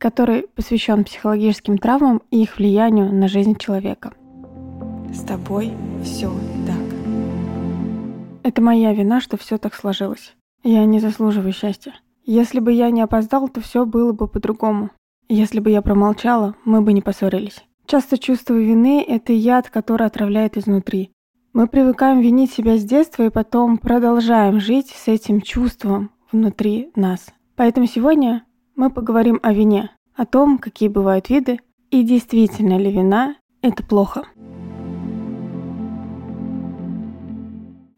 который посвящен психологическим травмам и их влиянию на жизнь человека. С тобой все так. Это моя вина, что все так сложилось. Я не заслуживаю счастья. Если бы я не опоздал, то все было бы по-другому. Если бы я промолчала, мы бы не поссорились. Часто чувство вины – это яд, который отравляет изнутри. Мы привыкаем винить себя с детства и потом продолжаем жить с этим чувством внутри нас. Поэтому сегодня мы поговорим о вине, о том, какие бывают виды и действительно ли вина – это плохо.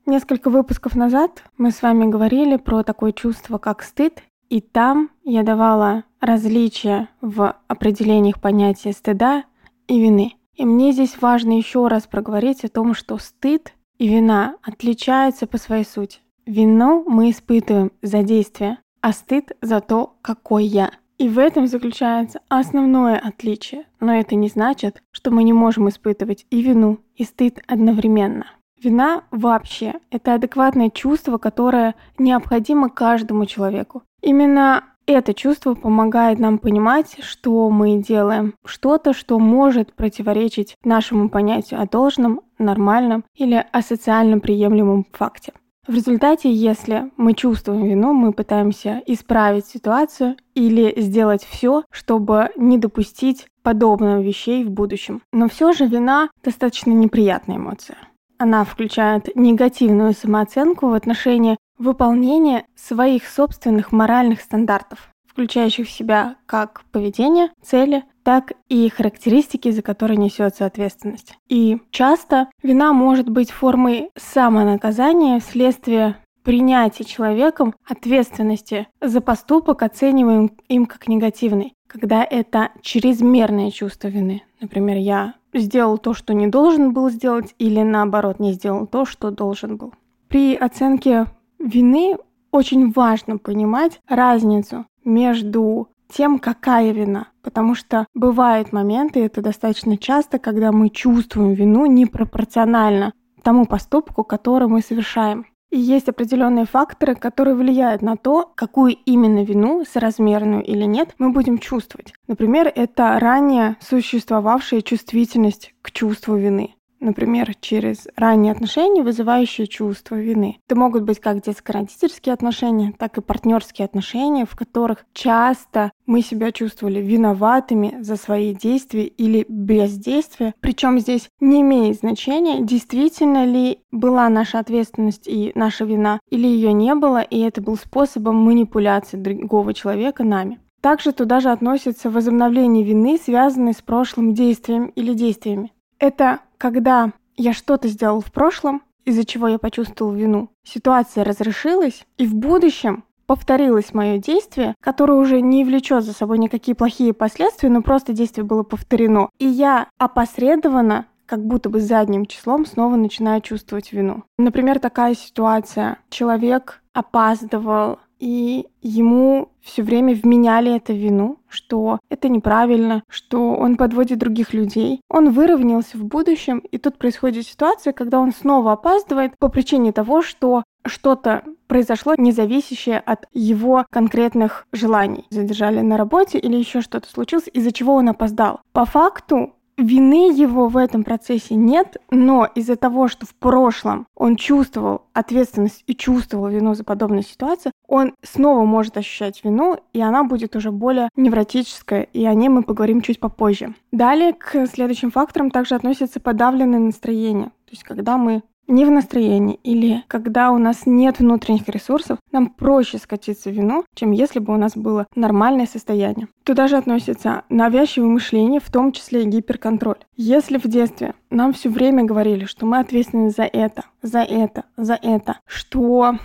Несколько выпусков назад мы с вами говорили про такое чувство, как стыд, и там я давала различия в определениях понятия стыда и вины. И мне здесь важно еще раз проговорить о том, что стыд и вина отличаются по своей сути. Вину мы испытываем за действие, а стыд за то, какой я. И в этом заключается основное отличие. Но это не значит, что мы не можем испытывать и вину, и стыд одновременно. Вина вообще – это адекватное чувство, которое необходимо каждому человеку. Именно это чувство помогает нам понимать, что мы делаем что-то, что может противоречить нашему понятию о должном, нормальном или о социально приемлемом факте. В результате, если мы чувствуем вину, мы пытаемся исправить ситуацию или сделать все, чтобы не допустить подобных вещей в будущем. Но все же вина достаточно неприятная эмоция. Она включает негативную самооценку в отношении выполнения своих собственных моральных стандартов, включающих в себя как поведение, цели, так и характеристики, за которые несется ответственность. И часто вина может быть формой самонаказания вследствие принятия человеком ответственности за поступок, оцениваем им как негативный, когда это чрезмерное чувство вины. Например, я сделал то, что не должен был сделать, или наоборот, не сделал то, что должен был. При оценке вины очень важно понимать разницу между тем, какая вина. Потому что бывают моменты, это достаточно часто, когда мы чувствуем вину непропорционально тому поступку, который мы совершаем. И есть определенные факторы, которые влияют на то, какую именно вину, соразмерную или нет, мы будем чувствовать. Например, это ранее существовавшая чувствительность к чувству вины например, через ранние отношения, вызывающие чувство вины. Это могут быть как детско-родительские отношения, так и партнерские отношения, в которых часто мы себя чувствовали виноватыми за свои действия или бездействия. Причем здесь не имеет значения, действительно ли была наша ответственность и наша вина, или ее не было, и это был способом манипуляции другого человека нами. Также туда же относится возобновление вины, связанное с прошлым действием или действиями. Это когда я что-то сделал в прошлом, из-за чего я почувствовал вину, ситуация разрешилась, и в будущем повторилось мое действие, которое уже не влечет за собой никакие плохие последствия, но просто действие было повторено. И я опосредованно как будто бы задним числом снова начинаю чувствовать вину. Например, такая ситуация. Человек опаздывал и ему все время вменяли это вину, что это неправильно, что он подводит других людей. Он выровнялся в будущем, и тут происходит ситуация, когда он снова опаздывает по причине того, что что-то произошло, не зависящее от его конкретных желаний. Задержали на работе или еще что-то случилось, из-за чего он опоздал. По факту Вины его в этом процессе нет, но из-за того, что в прошлом он чувствовал ответственность и чувствовал вину за подобную ситуацию, он снова может ощущать вину, и она будет уже более невротическая, и о ней мы поговорим чуть попозже. Далее к следующим факторам также относятся подавленное настроение. То есть когда мы не в настроении или когда у нас нет внутренних ресурсов, нам проще скатиться в вину, чем если бы у нас было нормальное состояние. Туда же относится навязчивое мышление, в том числе и гиперконтроль. Если в детстве нам все время говорили, что мы ответственны за это, за это, за это, что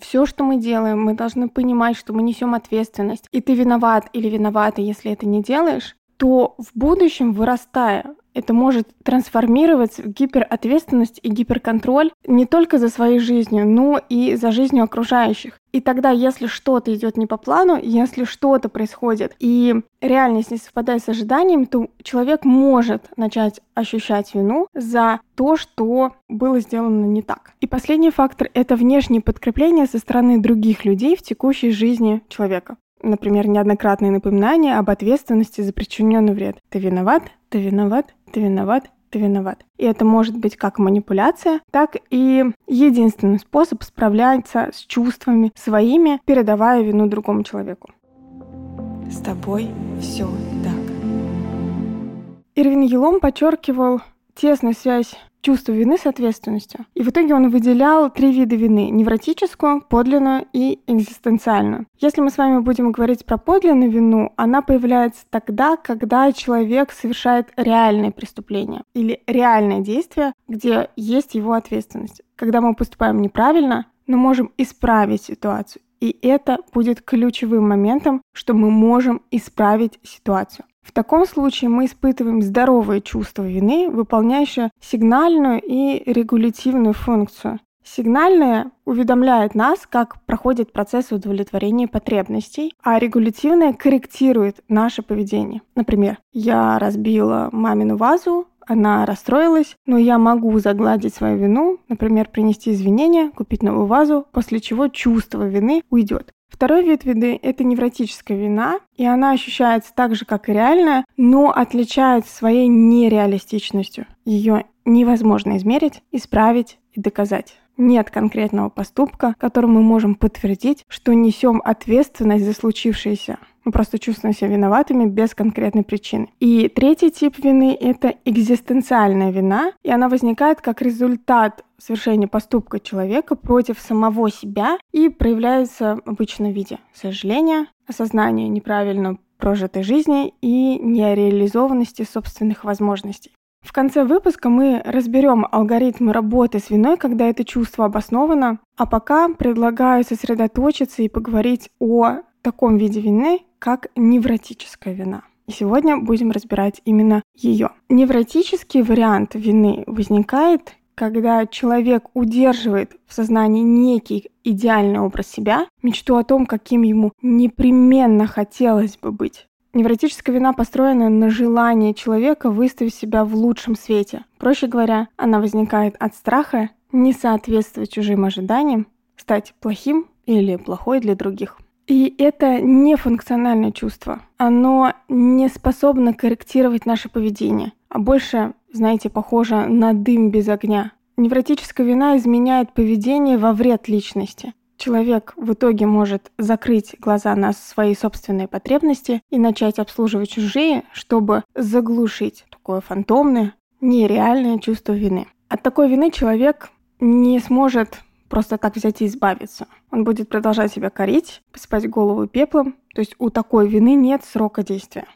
все, что мы делаем, мы должны понимать, что мы несем ответственность, и ты виноват или виновата, если это не делаешь, то в будущем, вырастая, это может трансформироваться в гиперответственность и гиперконтроль не только за своей жизнью, но и за жизнью окружающих. И тогда, если что-то идет не по плану, если что-то происходит, и реальность не совпадает с ожиданиями, то человек может начать ощущать вину за то, что было сделано не так. И последний фактор — это внешнее подкрепление со стороны других людей в текущей жизни человека. Например, неоднократные напоминания об ответственности за причиненный вред. Ты виноват, ты виноват, ты виноват, ты виноват. И это может быть как манипуляция, так и единственный способ справляться с чувствами своими, передавая вину другому человеку. С тобой все так. Ирвин Елом подчеркивал тесную связь чувства вины с ответственностью. И в итоге он выделял три вида вины – невротическую, подлинную и экзистенциальную. Если мы с вами будем говорить про подлинную вину, она появляется тогда, когда человек совершает реальное преступление или реальное действие, где есть его ответственность. Когда мы поступаем неправильно, но можем исправить ситуацию. И это будет ключевым моментом, что мы можем исправить ситуацию. В таком случае мы испытываем здоровое чувство вины, выполняющее сигнальную и регулятивную функцию. Сигнальное уведомляет нас, как проходит процесс удовлетворения потребностей, а регулятивное корректирует наше поведение. Например, я разбила мамину вазу, она расстроилась, но я могу загладить свою вину, например, принести извинения, купить новую вазу, после чего чувство вины уйдет. Второй вид вины – это невротическая вина, и она ощущается так же, как и реальная, но отличается своей нереалистичностью. Ее невозможно измерить, исправить и доказать. Нет конкретного поступка, которым мы можем подтвердить, что несем ответственность за случившееся. Мы просто чувствуем себя виноватыми без конкретной причины. И третий тип вины — это экзистенциальная вина, и она возникает как результат совершения поступка человека против самого себя и проявляется в виде сожаления, осознания неправильно прожитой жизни и нереализованности собственных возможностей. В конце выпуска мы разберем алгоритмы работы с виной, когда это чувство обосновано, а пока предлагаю сосредоточиться и поговорить о таком виде вины, как невротическая вина. И сегодня будем разбирать именно ее. Невротический вариант вины возникает, когда человек удерживает в сознании некий идеальный образ себя, мечту о том, каким ему непременно хотелось бы быть. Невротическая вина построена на желании человека выставить себя в лучшем свете. Проще говоря, она возникает от страха не соответствовать чужим ожиданиям, стать плохим или плохой для других. И это не функциональное чувство. Оно не способно корректировать наше поведение, а больше, знаете, похоже на дым без огня. Невротическая вина изменяет поведение во вред личности. Человек в итоге может закрыть глаза на свои собственные потребности и начать обслуживать чужие, чтобы заглушить такое фантомное, нереальное чувство вины. От такой вины человек не сможет просто так взять и избавиться. Он будет продолжать себя корить, посыпать голову пеплом. То есть у такой вины нет срока действия.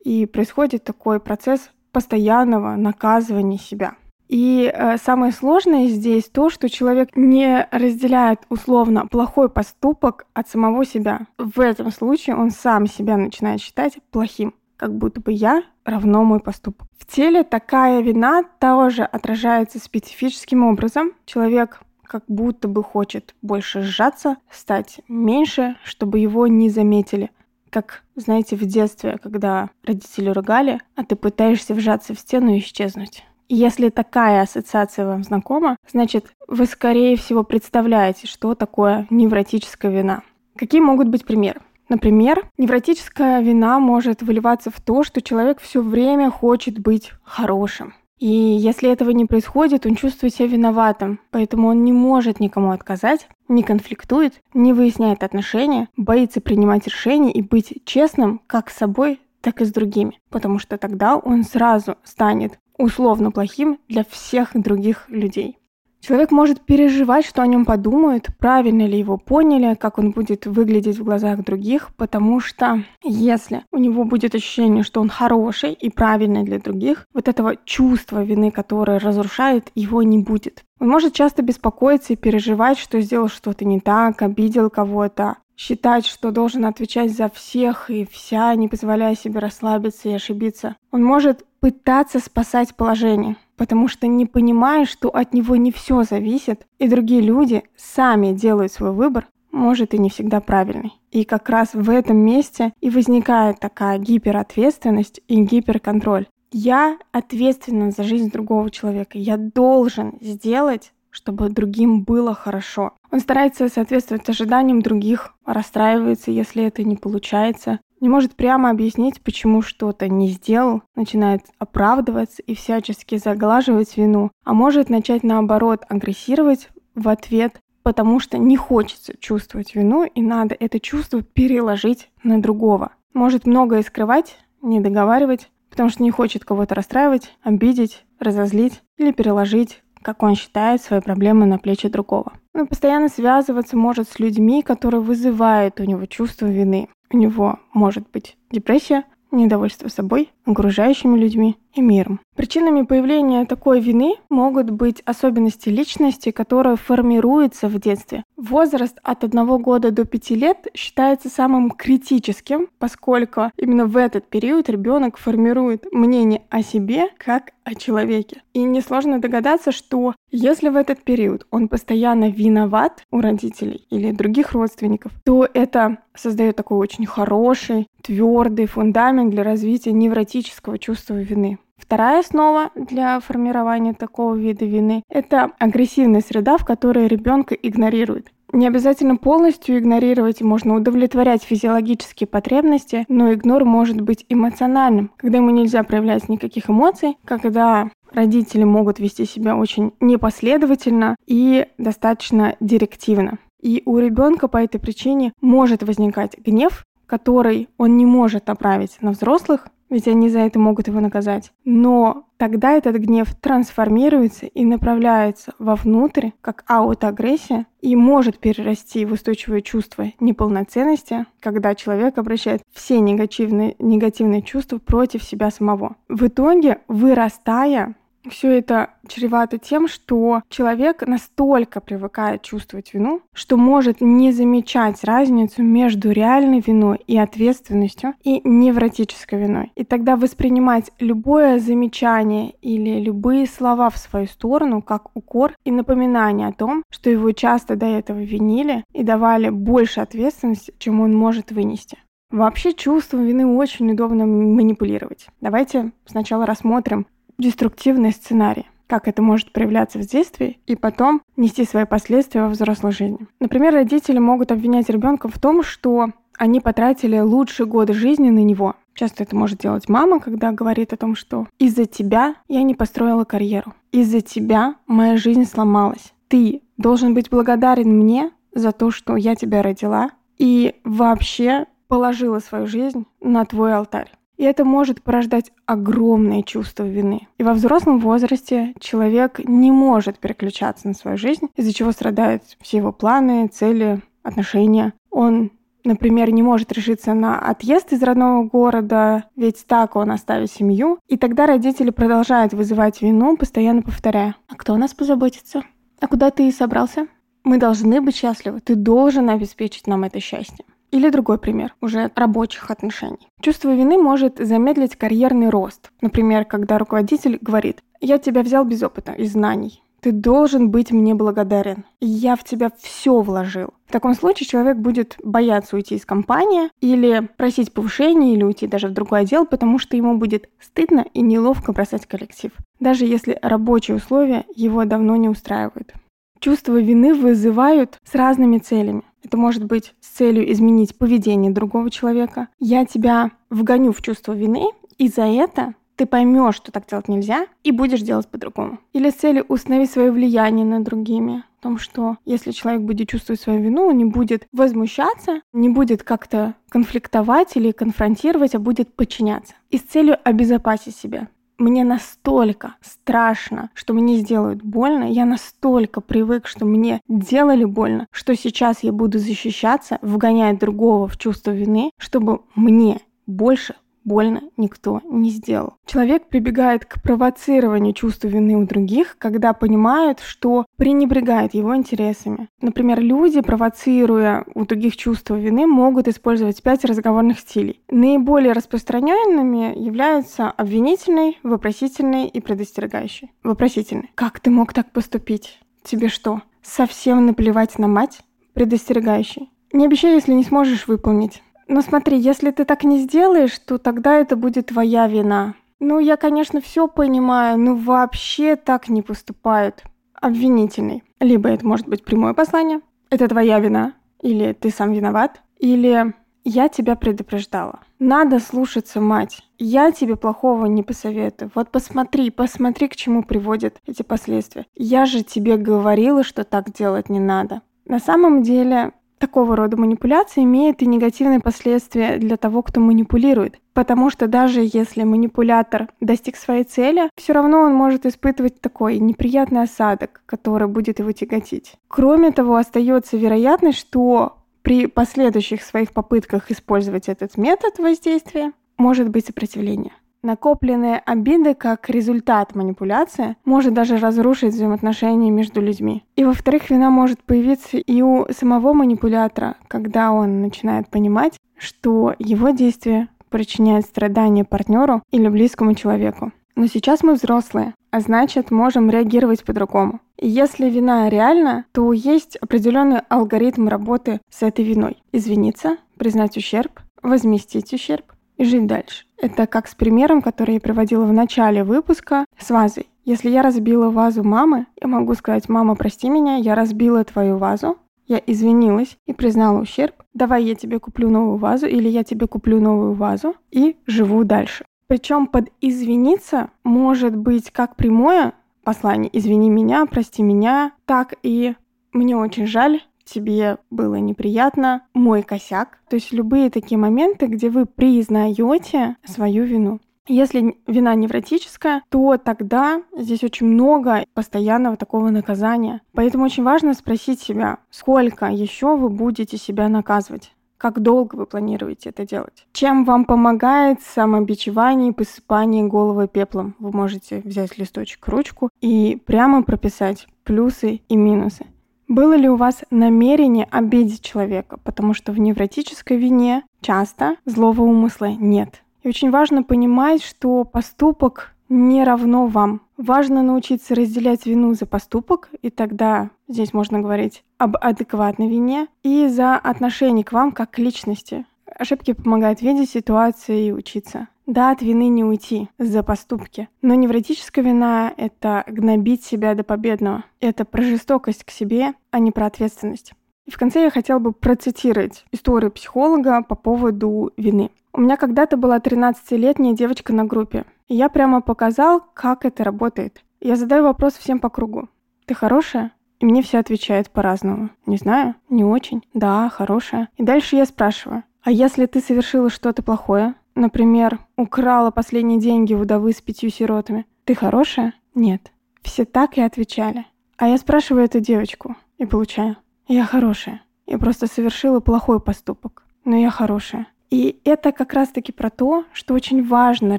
И происходит такой процесс постоянного наказывания себя. И э, самое сложное здесь то, что человек не разделяет условно плохой поступок от самого себя. В этом случае он сам себя начинает считать плохим, как будто бы я равно мой поступок. В теле такая вина тоже отражается специфическим образом. Человек как будто бы хочет больше сжаться, стать меньше, чтобы его не заметили. Как, знаете, в детстве, когда родители ругали, а ты пытаешься вжаться в стену и исчезнуть. Если такая ассоциация вам знакома, значит, вы, скорее всего, представляете, что такое невротическая вина. Какие могут быть примеры? Например, невротическая вина может выливаться в то, что человек все время хочет быть хорошим. И если этого не происходит, он чувствует себя виноватым, поэтому он не может никому отказать, не конфликтует, не выясняет отношения, боится принимать решения и быть честным как с собой, так и с другими, потому что тогда он сразу станет условно плохим для всех других людей. Человек может переживать, что о нем подумают, правильно ли его поняли, как он будет выглядеть в глазах других, потому что если у него будет ощущение, что он хороший и правильный для других, вот этого чувства вины, которое разрушает, его не будет. Он может часто беспокоиться и переживать, что сделал что-то не так, обидел кого-то. Считать, что должен отвечать за всех и вся, не позволяя себе расслабиться и ошибиться. Он может пытаться спасать положение, потому что не понимая, что от него не все зависит, и другие люди сами делают свой выбор, может и не всегда правильный. И как раз в этом месте и возникает такая гиперответственность и гиперконтроль. Я ответственна за жизнь другого человека. Я должен сделать чтобы другим было хорошо. Он старается соответствовать ожиданиям других, расстраивается, если это не получается, не может прямо объяснить, почему что-то не сделал, начинает оправдываться и всячески заглаживать вину, а может начать наоборот агрессировать в ответ, потому что не хочется чувствовать вину и надо это чувство переложить на другого. Может многое скрывать, не договаривать, потому что не хочет кого-то расстраивать, обидеть, разозлить или переложить как он считает, свои проблемы на плечи другого. Он постоянно связываться может с людьми, которые вызывают у него чувство вины. У него может быть депрессия, недовольство собой, окружающими людьми и миром. Причинами появления такой вины могут быть особенности личности, которая формируется в детстве. Возраст от 1 года до 5 лет считается самым критическим, поскольку именно в этот период ребенок формирует мнение о себе как о человеке. И несложно догадаться, что если в этот период он постоянно виноват у родителей или других родственников, то это создает такой очень хороший, твердый фундамент для развития невротического чувства вины. Вторая основа для формирования такого вида вины – это агрессивная среда, в которой ребенка игнорируют. Не обязательно полностью игнорировать, можно удовлетворять физиологические потребности, но игнор может быть эмоциональным, когда ему нельзя проявлять никаких эмоций, когда родители могут вести себя очень непоследовательно и достаточно директивно. И у ребенка по этой причине может возникать гнев, который он не может направить на взрослых, ведь они за это могут его наказать. Но тогда этот гнев трансформируется и направляется вовнутрь, как аутоагрессия, и может перерасти в устойчивое чувство неполноценности, когда человек обращает все негативные, негативные чувства против себя самого. В итоге, вырастая, все это чревато тем, что человек настолько привыкает чувствовать вину, что может не замечать разницу между реальной виной и ответственностью и невротической виной. И тогда воспринимать любое замечание или любые слова в свою сторону как укор и напоминание о том, что его часто до этого винили и давали больше ответственности, чем он может вынести. Вообще чувством вины очень удобно манипулировать. Давайте сначала рассмотрим, деструктивный сценарий как это может проявляться в детстве и потом нести свои последствия во взрослой жизни. Например, родители могут обвинять ребенка в том, что они потратили лучшие годы жизни на него. Часто это может делать мама, когда говорит о том, что из-за тебя я не построила карьеру, из-за тебя моя жизнь сломалась. Ты должен быть благодарен мне за то, что я тебя родила и вообще положила свою жизнь на твой алтарь. И это может порождать огромное чувство вины. И во взрослом возрасте человек не может переключаться на свою жизнь, из-за чего страдают все его планы, цели, отношения. Он например, не может решиться на отъезд из родного города, ведь так он оставит семью. И тогда родители продолжают вызывать вину, постоянно повторяя, а кто о нас позаботится? А куда ты собрался? Мы должны быть счастливы, ты должен обеспечить нам это счастье. Или другой пример, уже рабочих отношений. Чувство вины может замедлить карьерный рост. Например, когда руководитель говорит «Я тебя взял без опыта и знаний, ты должен быть мне благодарен. Я в тебя все вложил. В таком случае человек будет бояться уйти из компании или просить повышения или уйти даже в другой отдел, потому что ему будет стыдно и неловко бросать коллектив, даже если рабочие условия его давно не устраивают. Чувство вины вызывают с разными целями. Это может быть с целью изменить поведение другого человека. Я тебя вгоню в чувство вины, и за это ты поймешь, что так делать нельзя, и будешь делать по-другому. Или с целью установить свое влияние над другими. В том, что если человек будет чувствовать свою вину, он не будет возмущаться, не будет как-то конфликтовать или конфронтировать, а будет подчиняться. И с целью обезопасить себя мне настолько страшно, что мне сделают больно, я настолько привык, что мне делали больно, что сейчас я буду защищаться, вгонять другого в чувство вины, чтобы мне больше больно никто не сделал. Человек прибегает к провоцированию чувства вины у других, когда понимают, что пренебрегает его интересами. Например, люди, провоцируя у других чувство вины, могут использовать пять разговорных стилей. Наиболее распространенными являются обвинительный, вопросительный и предостерегающий. Вопросительный. Как ты мог так поступить? Тебе что, совсем наплевать на мать? Предостерегающий. Не обещай, если не сможешь выполнить. Но смотри, если ты так не сделаешь, то тогда это будет твоя вина. Ну, я, конечно, все понимаю, но вообще так не поступают. Обвинительный. Либо это может быть прямое послание. Это твоя вина. Или ты сам виноват. Или я тебя предупреждала. Надо слушаться мать. Я тебе плохого не посоветую. Вот посмотри, посмотри, к чему приводят эти последствия. Я же тебе говорила, что так делать не надо. На самом деле, такого рода манипуляция имеет и негативные последствия для того, кто манипулирует. Потому что даже если манипулятор достиг своей цели, все равно он может испытывать такой неприятный осадок, который будет его тяготить. Кроме того, остается вероятность, что при последующих своих попытках использовать этот метод воздействия может быть сопротивление. Накопленные обиды как результат манипуляции может даже разрушить взаимоотношения между людьми. И во-вторых, вина может появиться и у самого манипулятора, когда он начинает понимать, что его действия причиняют страдания партнеру или близкому человеку. Но сейчас мы взрослые, а значит, можем реагировать по-другому. И если вина реальна, то есть определенный алгоритм работы с этой виной. Извиниться, признать ущерб, возместить ущерб и жить дальше. Это как с примером, который я приводила в начале выпуска с вазой. Если я разбила вазу мамы, я могу сказать, мама, прости меня, я разбила твою вазу, я извинилась и признала ущерб, давай я тебе куплю новую вазу или я тебе куплю новую вазу и живу дальше. Причем под извиниться может быть как прямое послание «извини меня, прости меня», так и «мне очень жаль, тебе было неприятно, мой косяк. То есть любые такие моменты, где вы признаете свою вину. Если вина невротическая, то тогда здесь очень много постоянного такого наказания. Поэтому очень важно спросить себя, сколько еще вы будете себя наказывать. Как долго вы планируете это делать? Чем вам помогает самобичевание и посыпание головы пеплом? Вы можете взять листочек, ручку и прямо прописать плюсы и минусы. Было ли у вас намерение обидеть человека? Потому что в невротической вине часто злого умысла нет. И очень важно понимать, что поступок не равно вам. Важно научиться разделять вину за поступок, и тогда здесь можно говорить об адекватной вине, и за отношение к вам как к личности. Ошибки помогают видеть ситуации и учиться. Да, от вины не уйти за поступки. Но невротическая вина — это гнобить себя до победного. Это про жестокость к себе, а не про ответственность. И в конце я хотела бы процитировать историю психолога по поводу вины. У меня когда-то была 13-летняя девочка на группе, и я прямо показал, как это работает. Я задаю вопрос всем по кругу. «Ты хорошая?» И мне все отвечают по-разному. Не знаю, не очень. Да, хорошая. И дальше я спрашиваю. А если ты совершила что-то плохое? Например, украла последние деньги у вдовы с пятью сиротами. Ты хорошая? Нет. Все так и отвечали. А я спрашиваю эту девочку и получаю. Я хорошая. Я просто совершила плохой поступок. Но я хорошая. И это как раз-таки про то, что очень важно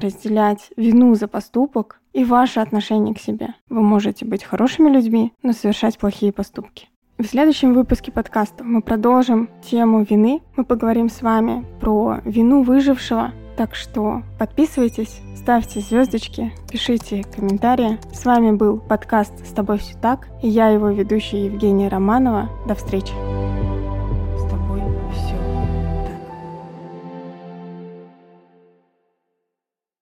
разделять вину за поступок и ваше отношение к себе. Вы можете быть хорошими людьми, но совершать плохие поступки. В следующем выпуске подкаста мы продолжим тему вины. Мы поговорим с вами про вину выжившего. Так что подписывайтесь, ставьте звездочки, пишите комментарии. С вами был подкаст «С тобой все так» и я его ведущая Евгения Романова. До встречи!